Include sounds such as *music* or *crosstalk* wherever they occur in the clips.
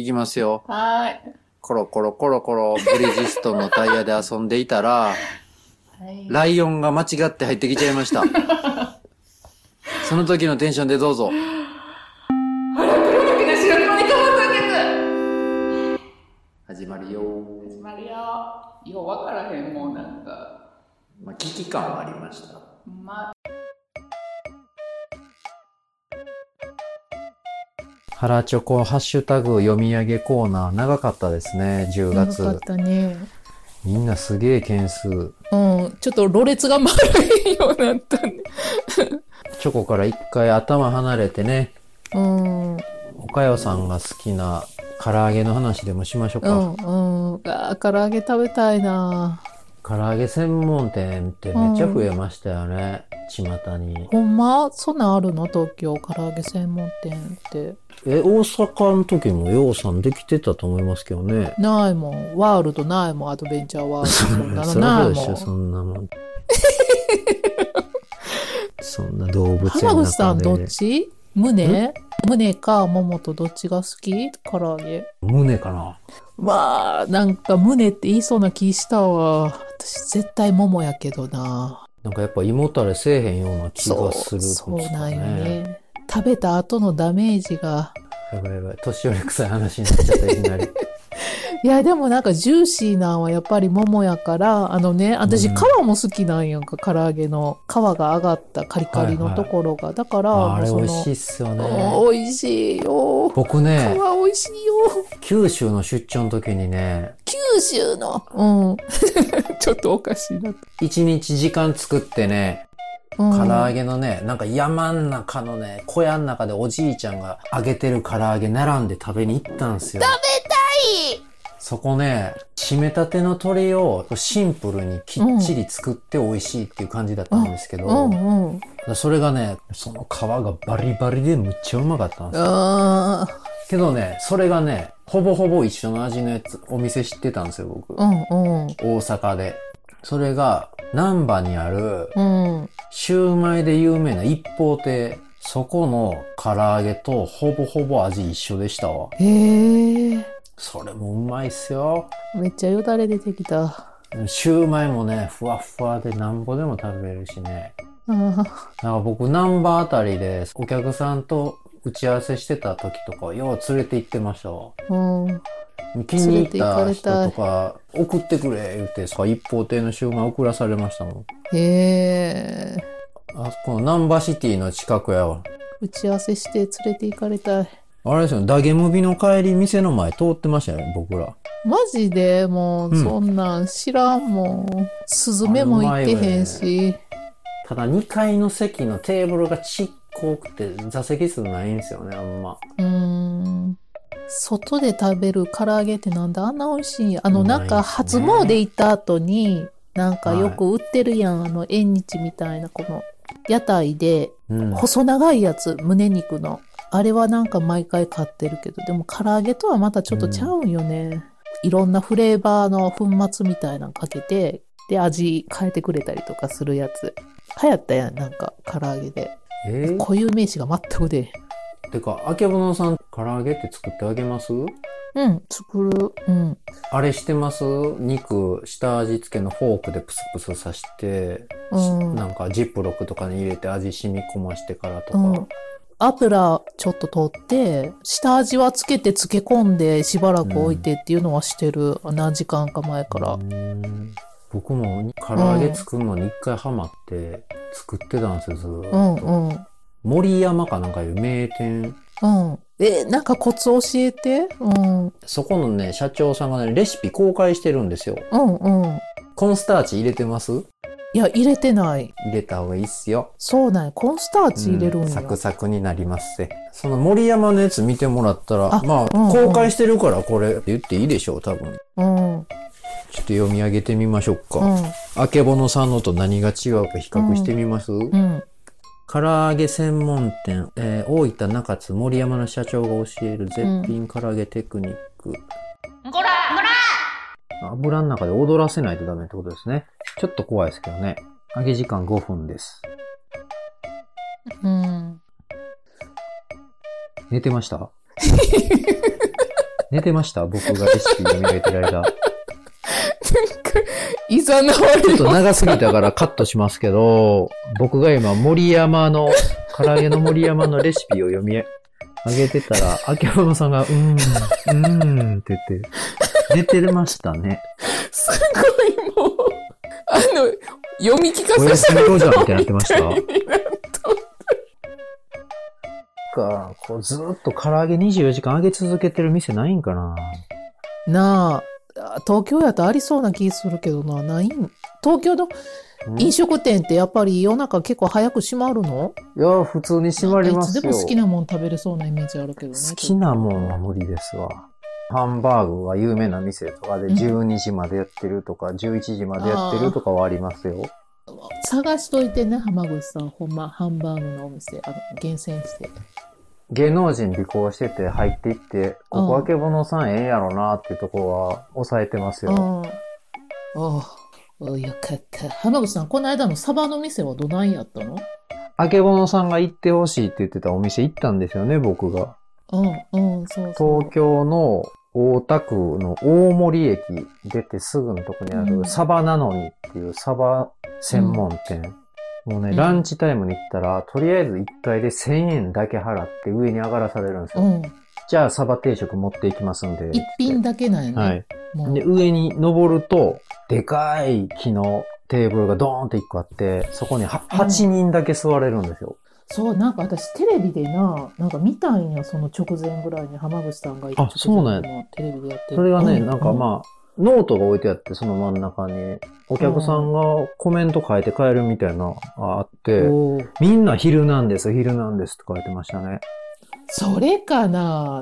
いきますよ。はーい。コロコロコロコロ、ブリヂストンのタイヤで遊んでいたら、はい。ライオンが間違って入ってきちゃいました。*laughs* その時のテンションでどうぞ。始まるよ。始まるよ。よう分からへん、もうなんか。まあ、危機感はありました。ま原チョコハッシュタグ読み上げコーナー長かったですね、10月。長かったね。みんなすげえ件数。うん。ちょっとろれつが丸いようになったね。チョコから一回頭離れてね、うん。うん、おかよさんが好きな唐揚げの話でもしましょうか。うん。あー唐揚げ食べたいな唐揚げ専門店ってめっちゃ増えましたよね、巷に。ほんま？そんなんあるの？東京唐揚げ専門店って。え、大阪の時もようさんできてたと思いますけどね。ないもん。ワールドないもん。アドベンチャーワールド。*laughs* そんなのないもそうでしょ、そんなもん。*laughs* そんな動物園浜の口さんど中で。っち？胸？胸か桃とどっちが好き？唐揚げ。胸かなまあ、なんか胸って言いそうな気したわ。私絶対桃やけどな。なんかやっぱ胃もたれせえへんような気がするんですそうかなんよね。食べた後のダメージが。やばいやばい。年寄り臭い話になっちゃった、いきなり。いや、でもなんかジューシーなんはやっぱり桃やから、あのね、私うん皮も好きなんやんか、唐揚げの皮が上がったカリカリのところが。だから、ああれ美味しいっすよね。うん美味しいよ。皮僕ね、美味しいよ。九州の出張の時にね、九州の。うん。*laughs* ちょっとおかしいな。一日時間作ってね、うん、唐揚げのね、なんか山ん中のね、小屋の中でおじいちゃんが揚げてる唐揚げ並んで食べに行ったんですよ。そこね、締めたての鶏をシンプルにきっちり作って美味しいっていう感じだったんですけど、うんうん。それがね、その皮がバリバリでむっちゃうまかったんですよ。けどね、それがね、ほぼほぼ一緒の味のやつ、お店知ってたんですよ、僕。うんうん。大阪で。それが、南波にある、うん。シューマイで有名な一方亭。そこの唐揚げとほぼほぼ味一緒でしたわ。へえ。それもうまいっすよ。めっちゃよだれ出てきた。シューマイもね、ふわふわでなんぼでも食べれるしね。なんか僕、南波あたりでお客さんと打ち合わせしてた時とか、よう連れて行ってましたわ。うん。気に入った連れて行かれた人とか、送ってくれ言って、一方亭のシューマイ送らされましたもん。へえ。あそこの南波シティの近くやわ。打ち合わせして連れて行かれたい。あれですよ、ダゲムビの帰り店の前通ってましたよね、僕ら。マジで？もう、うんそんなん知らんもん。スズメも行ってへんし。ただ2階の席のテーブルがちっこくて座席数ないんですよね、あんま。うーん。外で食べる唐揚げってなんであんな美味しいんやあの、うまいっすねなんか初詣行った後に、なんかよく売ってるやん。あの、縁日みたいな、この、屋台で、うん。細長いやつ、胸肉の。あれはなんか毎回買ってるけど、でも唐揚げとはまたちょっとちゃうんよね。いろんなフレーバーの粉末みたいなのかけて、で、味変えてくれたりとかするやつ。流行ったやん、なんか、唐揚げで。えー、固有名詞が全く出。てか、あけぼのさん、唐揚げって作ってあげます？うん、作る。うん。あれしてます？肉、下味付けのフォークでプスプスさして、うんなんかジップロックとかに入れて味染み込ましてからとか。うん。油ちょっと取って、下味はつけて漬け込んでしばらく置いてっていうのはしてる。何時間か前から。僕も唐揚げ作るのに一回ハマって作ってたんですよ、ずーっと。うんうん。森山かなんかいう名店。うん。え、なんかコツ教えて？うん。うんそこのね、社長さんがね、レシピ公開してるんですよ。うん。コーンスターチ入れてます？いや、入れてない。入れた方がいいっすよ。そうなんや。コーンスターチ入れるんや。うサクサクになりますせ。その森山のやつ見てもらったら、あまあ、うんうん公開してるからこれ言っていいでしょう、多分。うん。ちょっと読み上げてみましょうか。うん。あけぼのさんのと何が違うか比較してみます、うん。唐揚げ専門店、えー大分中津森山の社長が教える絶品唐揚げテクニック。こら油の中で踊らせないとダメってことですね。ちょっと怖いですけどね。揚げ時間5分です。うん。寝てました？*laughs* 寝てました？僕がレシピ読み上げてる間。いざなわちょっ。と長すぎたからカットしますけど、僕が今森山の、唐揚げの森山のレシピを読み上げてたら、秋山さんが、うーん、うーんって言って、寝てましたね。すごいもう、あの、読み聞かおせ休みロジャーみたいになってました。か、こうずーっと唐揚げ24時間揚げ続けてる店ないんかななあ、東京やとありそうな気するけどな、ないん？東京の飲食店ってやっぱり夜中結構早く閉まるの？いや、普通に閉まりますよ。いつでも好きなもん食べれそうなイメージあるけどね。好きなもんは無理ですわ。ハンバーグは有名な店とかでうん12時までやってるとか、11時までやってるとかはありますよ。探しといてね、浜口さん。ほんま、ハンバーグのお店、あの、厳選して。芸能人尾行してて入っていって、ここうんあけぼのさんええやろなっていうとこは抑えてますうん。よ。ああ、よかった。浜口さん、この間のサバの店はどないやったの？あけぼのさんが行ってほしいって言ってたお店行ったんですよね、僕が。うん、うん、そうそう。東京の大田区の大森駅出てすぐのとこにあうんるサバなのにっていうサバ専門店。もうね、うんランチタイムに行ったら、とりあえず1回で1000円だけ払って上に上がらされるんですよ。うん。じゃあサバ定食持っていきますんで。一品だけなんやね。はい。もうで、上に登ると、でかい木のテーブルがドーンって1個あって、そこにはうん8人だけ座れるんですよ。そう、なんか私テレビでな、なんか見たんや、その直前ぐらいに浜口さんがいたあそうなんや。のテレビでやって。る。それがね、うなんかまあ、ノートが置いてあって、その真ん中に、お客さんがコメント書いて帰るみたいなあって、おー。みんな昼なんです、昼なんですって書いてましたね。それかな。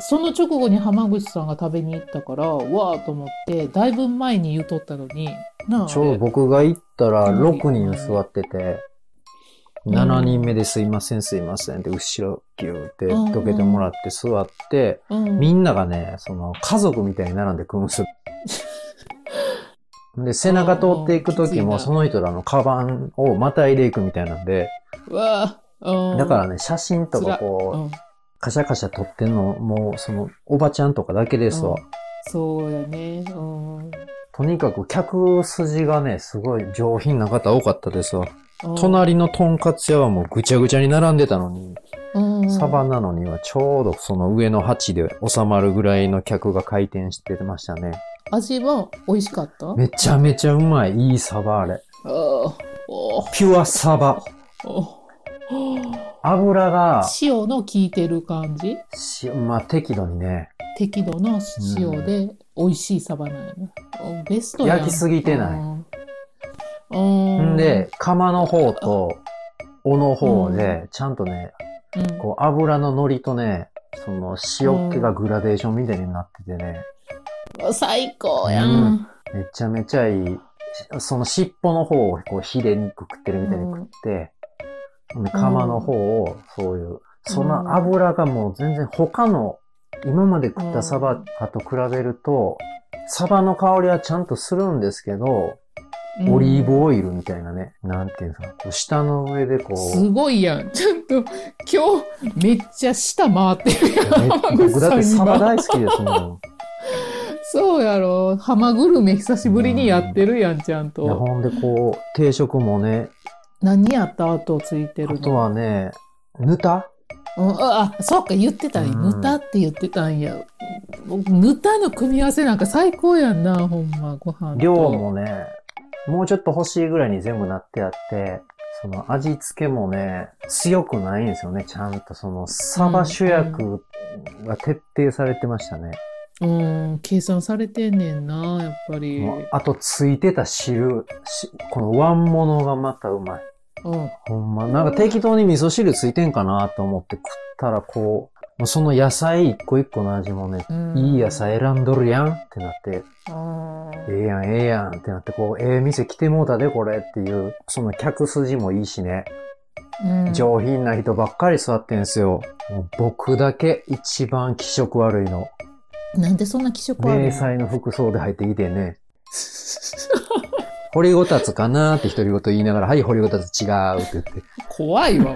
その直後に浜口さんが食べに行ったから、わーと思って、だいぶ前に言うとったのに、なあ。ちょうど僕が行ったらうん。6人座ってて、うん7人目ですいませんすいませんって後ろギューってうんどけてもらって座って、うん、みんながね、その家族みたいに並んで食うんすよ。で、背中通っていくときも、その人らのカバンをまたいでいくみたいなんで、だからね、写真とかこう、うん、カシャカシャ撮ってんの、もう、その、おばちゃんとかだけですわ。うんそうやね。うんとにかく、客筋がね、すごい上品な方多かったですわ。うん隣のとんかつ屋はもうぐちゃぐちゃに並んでたのに、うんサバなのにはちょうどその上の鉢で収まるぐらいの客が回転してましたね。味は美味しかった？めちゃめちゃうまい。いいサバあれ。ピュアサバ。お油が、塩の効いてる感じ？しまあ、適度にね、適度の塩で美味しいサバなんやね。おベストやん焼きすぎてないうんうん。んで、釜の方と、尾の方で、ちゃんとね、うん、こう油の海苔とね、その塩気がグラデーションみたいになっててね、最高やうん。ん。めちゃめちゃいい。その尻尾の方をこうヒレ肉食ってるみたいに食って、で釜の方をそういう、その油がもう全然他の今まで食ったサバと比べると、サバの香りはちゃんとするんですけど、オリーブオイルみたいなね、なんていうんですか、こう下の上でこすう、ごいやん。ちょっと、今日、めっちゃ舌回ってるやん。僕だってサバ大好きですもん。そうやろ。浜グルメ久しぶりにやってるやん、ちゃんと。ほんでこう、定食もね、何やった後ついてるの？あとはね、ぬた？うん、あ、あそうか、言ってたんぬたって言ってたんや。僕ぬたの組み合わせなんか最高やんな、ほんま、ご飯と。量もね、もうちょっと欲しいぐらいに全部なってあって、その味付けもね、強くないんですよね。ちゃんとそのサバ主役が徹底されてましたね。うん、計算されてんねんな、やっぱり。もうあとついてた汁、しこのワンモノがまたうまい。うん。ほんま、なんか適当に味噌汁ついてんかなと思って食ったらこう、もうその野菜一個一個の味もね、うんいい野菜選んどるやんってなって、あええやん、ええやんってなって、こう、ええ店来てもうたで、これっていう、その客筋もいいしね、ーうん上品な人ばっかり座ってんすよ。僕だけ一番気色悪いの。なんでそんな気色悪いの？迷彩の服装で入ってきてね、掘りごたつかなーって独り言言いながら、はい、掘りごたつ違うって言って。怖いわ。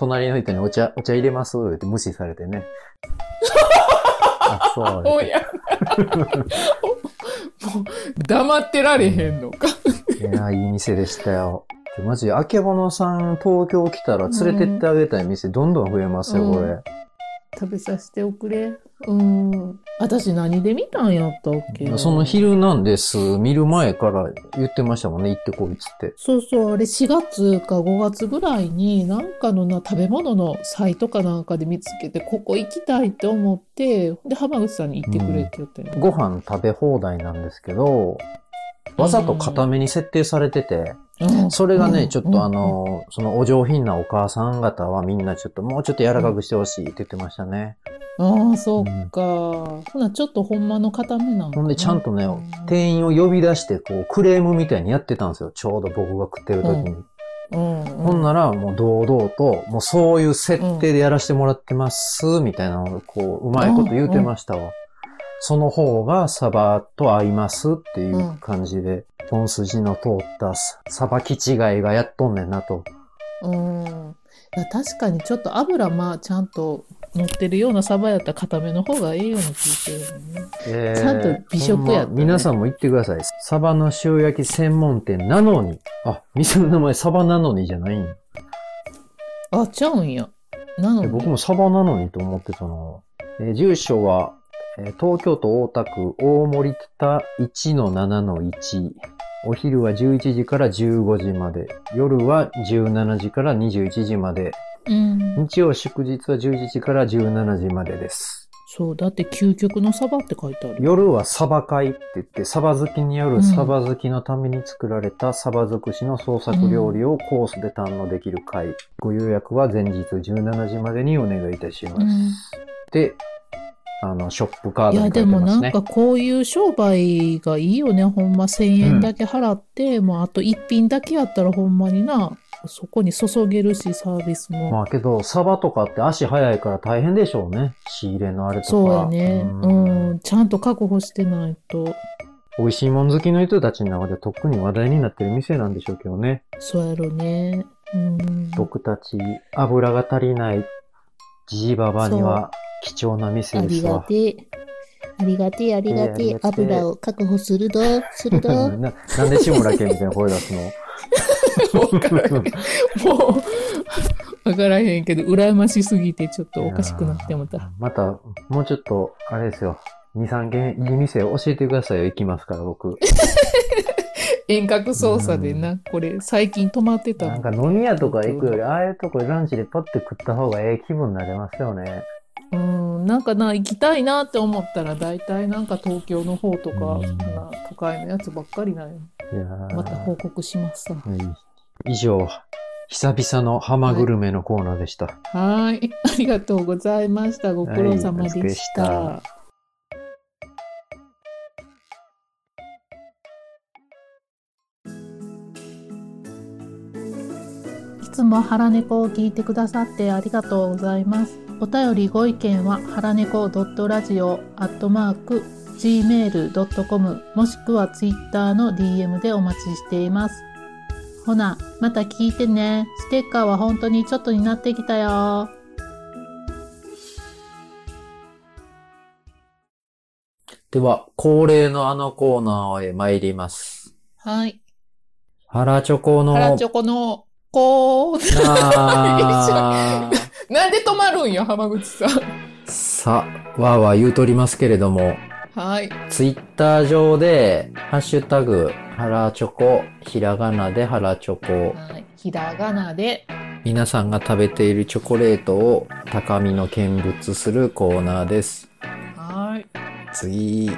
隣の人にお茶、お茶入れます？って無視されてね。*laughs* あ、そう。おや。もう、黙ってられへんのか。いや、いい店でしたよ。でマジ、あけぼのさん東京来たら連れてってあげたい店どんどん増えますよ、うんこれ。食べさせておくれ。うん。私何で見たんやったっけ？その昼なんです。見る前から言ってましたもんね、行ってこいっつって。そうそう、あれ4月か5月ぐらいに、なんかのな、食べ物のサイトかなんかで見つけて、ここ行きたいって思って、で、浜口さんに行ってくれって言ってんのご飯食べ放題なんですけど、わざと固めに設定されてて、うんそれがね、ちょっとあ、うんの、そのお上品なお母さん方はみんなちょっともうちょっと柔らかくしてほしいって言ってましたね。ああ、そうか。ほな、ちょっとほんまの固めなのほんでちゃんとねうん、店員を呼び出してこうクレームみたいにやってたんですよ。ちょうど僕が食ってる時に。うん、ほんならもう堂々と、もうそういう設定でやらせてもらってます、みたいなのをこう、うまいこと言うてましたわ。その方がサバと合いますっていう感じで、本筋の通ったサバキ違いがやっとんねんなと。うん。いや確かにちょっと油まあちゃんと乗ってるようなサバやったら固めの方がええような気がするよね。えちゃんと美食やったね皆さんも行ってください。サバの塩焼き専門店なのに。あ、店の名前サバなのにじゃないんや。あ、ちゃうんや。なのに。え僕もサバなのにと思ってたな。えー住所は、えー東京都大田区大森北1-7-1。お昼は11時から15時まで。夜は17時から21時まで。うん。日曜祝日は11時から17時までです。そう、だって究極のサバって書いてある。夜はサバ会って言って、サバ好きによるサバ好きのために作られたサバ尽くしの創作料理をコースで堪能できる会。ご予約は前日17時までにお願いいたします。うんで、あの、ショップカーいや、ドに書でもいてますね。なんかこういう商売がいいよね。ほんま1000円だけ払って、もうあと1品だけやったらほんまにな、そこに注げるし、サービスも。まあけど、サバとかって足早いから大変でしょうね。仕入れのあれとか。そうやね。んうん。ちゃんと確保してないと。美味しいもん好きの人たちの中で特に話題になってる店なんでしょうけどね。そうやろね。うん。僕たち、油が足りないじじばばには貴重な店ありがですわ。ありがてえ、ありがてありがてえ油を確保するど、するど。*laughs* ななんで志村けんみたいな声出すの？わからへん。もう、わからへんけど、羨ましすぎてちょっとおかしくなってもた。また、もうちょっと、あれですよ。2、3軒いい店教えてくださいよ。行きますから、僕。*laughs* 遠隔操作でな、これ最近止まってたなんの。か飲み屋とか行くより、ああいうとこランチでパッて食った方がええ気分になれますよね。うん、なんかな、行きたいなって思ったら、大体なんか東京の方とか、うんな都会のやつばっかりなんよ。いやーまた報告しますさ。うん以上、久々の浜グルメのコーナーでした。はーい。ありがとうございました。ご苦労様ではいお疲れし。したたいつも腹猫を聞いてくださってありがとうございます。お便りご意見は、腹猫 .radio.gmail.com もしくは Twitter の DM でお待ちしています。ほな、また聞いてね。ステッカーは本当にちょっとになってきたよ。では、恒例のあのコーナーへ参ります。はい。原チョコの原チョコの、こう、なんで止まるんよ、浜口さん。さあ、わーわー言うとりますけれども、はい。ツイッター上で、ハッシュタグ、ハラチョコ、ひらがなでハラチョコ、はい。ひらがなで、皆さんが食べているチョコレートを高みの見物するコーナーです。はい。次、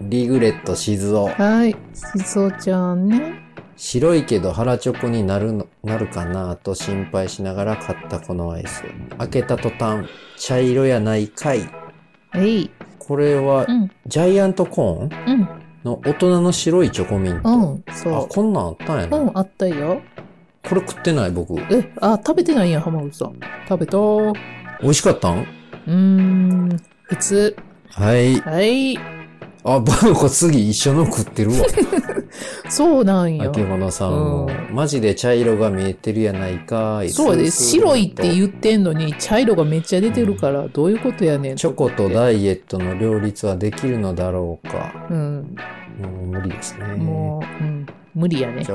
リグレット静雄。はい。しそちゃんね。白いけど腹チョコになるの、なるかなと心配しながら買ったこのアイス。開けた途端、茶色やないかい。えい。これはう、ん。ジャイアントコーン？うん。の大人の白いチョコミント。うん。あ、そこんなんあったんやう。な。うん、あったよ。これ食ってない僕。え、あ、食べてないやん、浜口さん。食べたー。美味しかったん？うーん。普通。はい。はい。あ、バウコ次一緒の食ってるわ。*laughs* そうなんよあ。けぼのさんも、うマジで茶色が見えてるやないかい。そうです。白いってう。言ってんのに、茶色がめっちゃ出てるから、どういうことやねん。チョコとダイエットの両立はできるのだろうか。うん。もう無理ですね。もう、うん。無理やね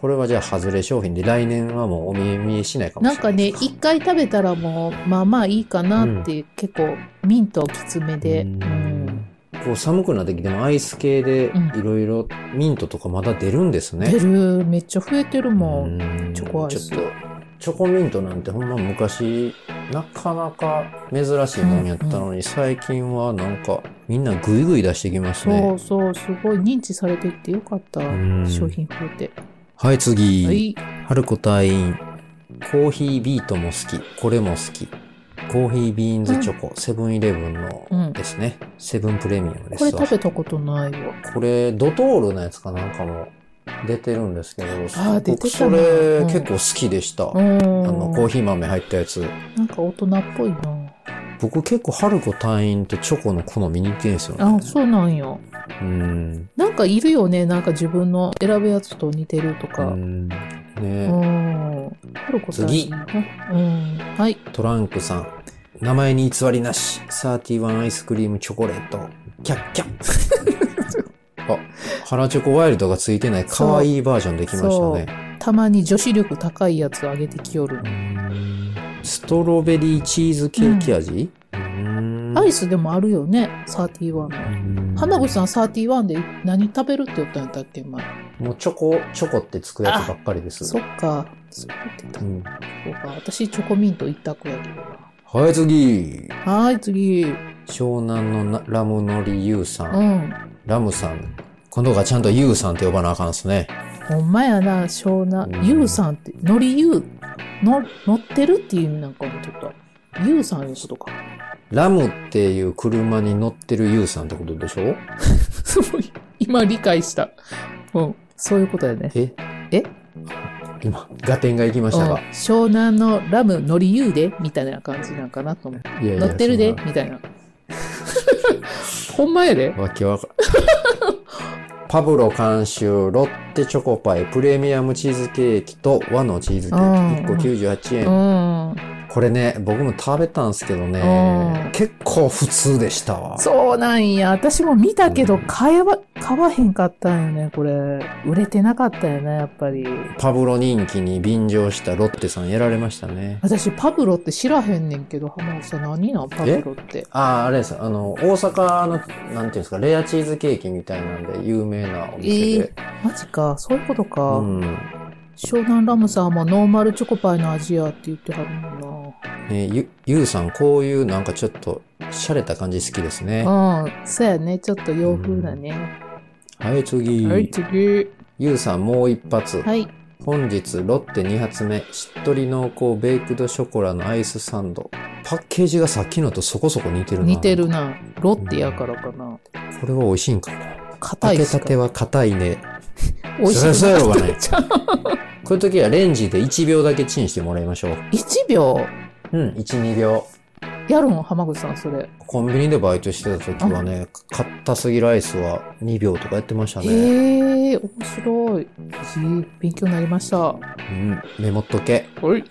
これはじゃあ外れ商品で来年はもうお見え見えしないかもしれない。なんかね、一回食べたらもう、まあまあいいかなって、結構、ミントきつめで。ううんん。こう寒くなってきてもアイス系でうんいろいろミントとかまだ出るんですね。出る、めっちゃ増えてるも。うんんチョコアイスちょっと、チョコミントなんてほんま昔、なかなか珍しいもんやったのに、最近はなんかみんなグイグイ出してきますそねう。そう、すごい認知されていってよかったん。商品増えて。はい、次。はい。春子隊員。コーヒービートも好き。これも好き。コーヒービーンズチョコ。セブンイレブンうんのですね。セブンプレミアムですわ。これ食べたことないわ。これ、ドトールのやつかなんかも出てるんですけど、ー出てそれうん結構好きでした。うあん。の、コーヒー豆入ったやつ。なんか大人っぽいな。僕結構春子隊員とチョコの好み似てんすよね。あ、そうなんや。うん。なんかいるよね。なんか自分の選ぶやつと似てるとうか。ん。うねん。ハルコさん次うん。はい。トランクさん。名前に偽りなし。31アイスクリームチョコレート。キャッキャッ。*laughs* あ、原チョコワイルドがついてない可愛いバージョンできましたね。たまに女子力高いやつあげてきよる。ストロベリーチーズケーキ味、うんアイスでもあるよね。31の。花口さん31で何食べるって言ったんやっけ前。もうチョコ、チョコってつくやつばっかりです。そっか。そう言ってた。うんそうか。私チョコミント一択やけどな。はい、次。はーい、次。湘南のなラムノリユウさん。うん。ラムさん。今度がちゃんとユウさんって呼ばなあかんですね。ほんまやな、湘南う。んゆうさんって、のりゆう、の、乗ってるっていう意味なんかもちょっと。ゆうさんいうことか。ラムっていう車に乗ってるユウさんってことでしょ？すごい。今理解した。うん。そういうことやね。え？え？今、ガテンが行きましたうんが。湘南のラム乗りゆうでみたいな感じなんかなと思って。いやいや乗ってるで？みたいな。*laughs* ほんまやでなわけわかパブロ監修ロッテチョコパイプレミアムチーズケーキと和のチーズケーキうん1個98円。うん。これね、僕も食べたんですけどうねん、結構普通でしたわ。そうなんや。私も見たけど、買えば、買わへんかったんよね、これ。売れてなかったよね、やっぱり。パブロ人気に便乗したロッテさんやられましたね。私、パブロって知らへんねんけど、浜口さん何なん？パブロって。ああ、あれです。あの、大阪の、なんていうんですか、レアチーズケーキみたいなんで有名なお店で。マジか、そういうことか。うん。湘南ラムさんもノーマルチョコパイの味やって言ってはるもねゆ、ゆうさん、こういうなんかちょっと、洒落た感じ好きですね。んな。うん、そうやね。ちょっと洋風だね。はい、次。はい、次。ゆうさん、もう一発。はい。本日、ロッテ2発目、しっとり濃厚ベイクドショコラのアイスサンド。パッケージがさっきのとそこそこ似てるな。似て。るな。ロッテやからかな。これは美味しいんかな。硬いったては硬いね。*laughs* 美味しい。そりゃそうやろうがね *laughs* こういう時はレンジで1秒だけチンしてもらいましょう。1秒？うん、1、2秒。やるん浜口さん、それ。コンビニでバイトしてた時はね、硬すぎるアイスは2秒とかやってましたね。へえ、面白い。へえ勉強になりました。うん、メモっとけ。はい。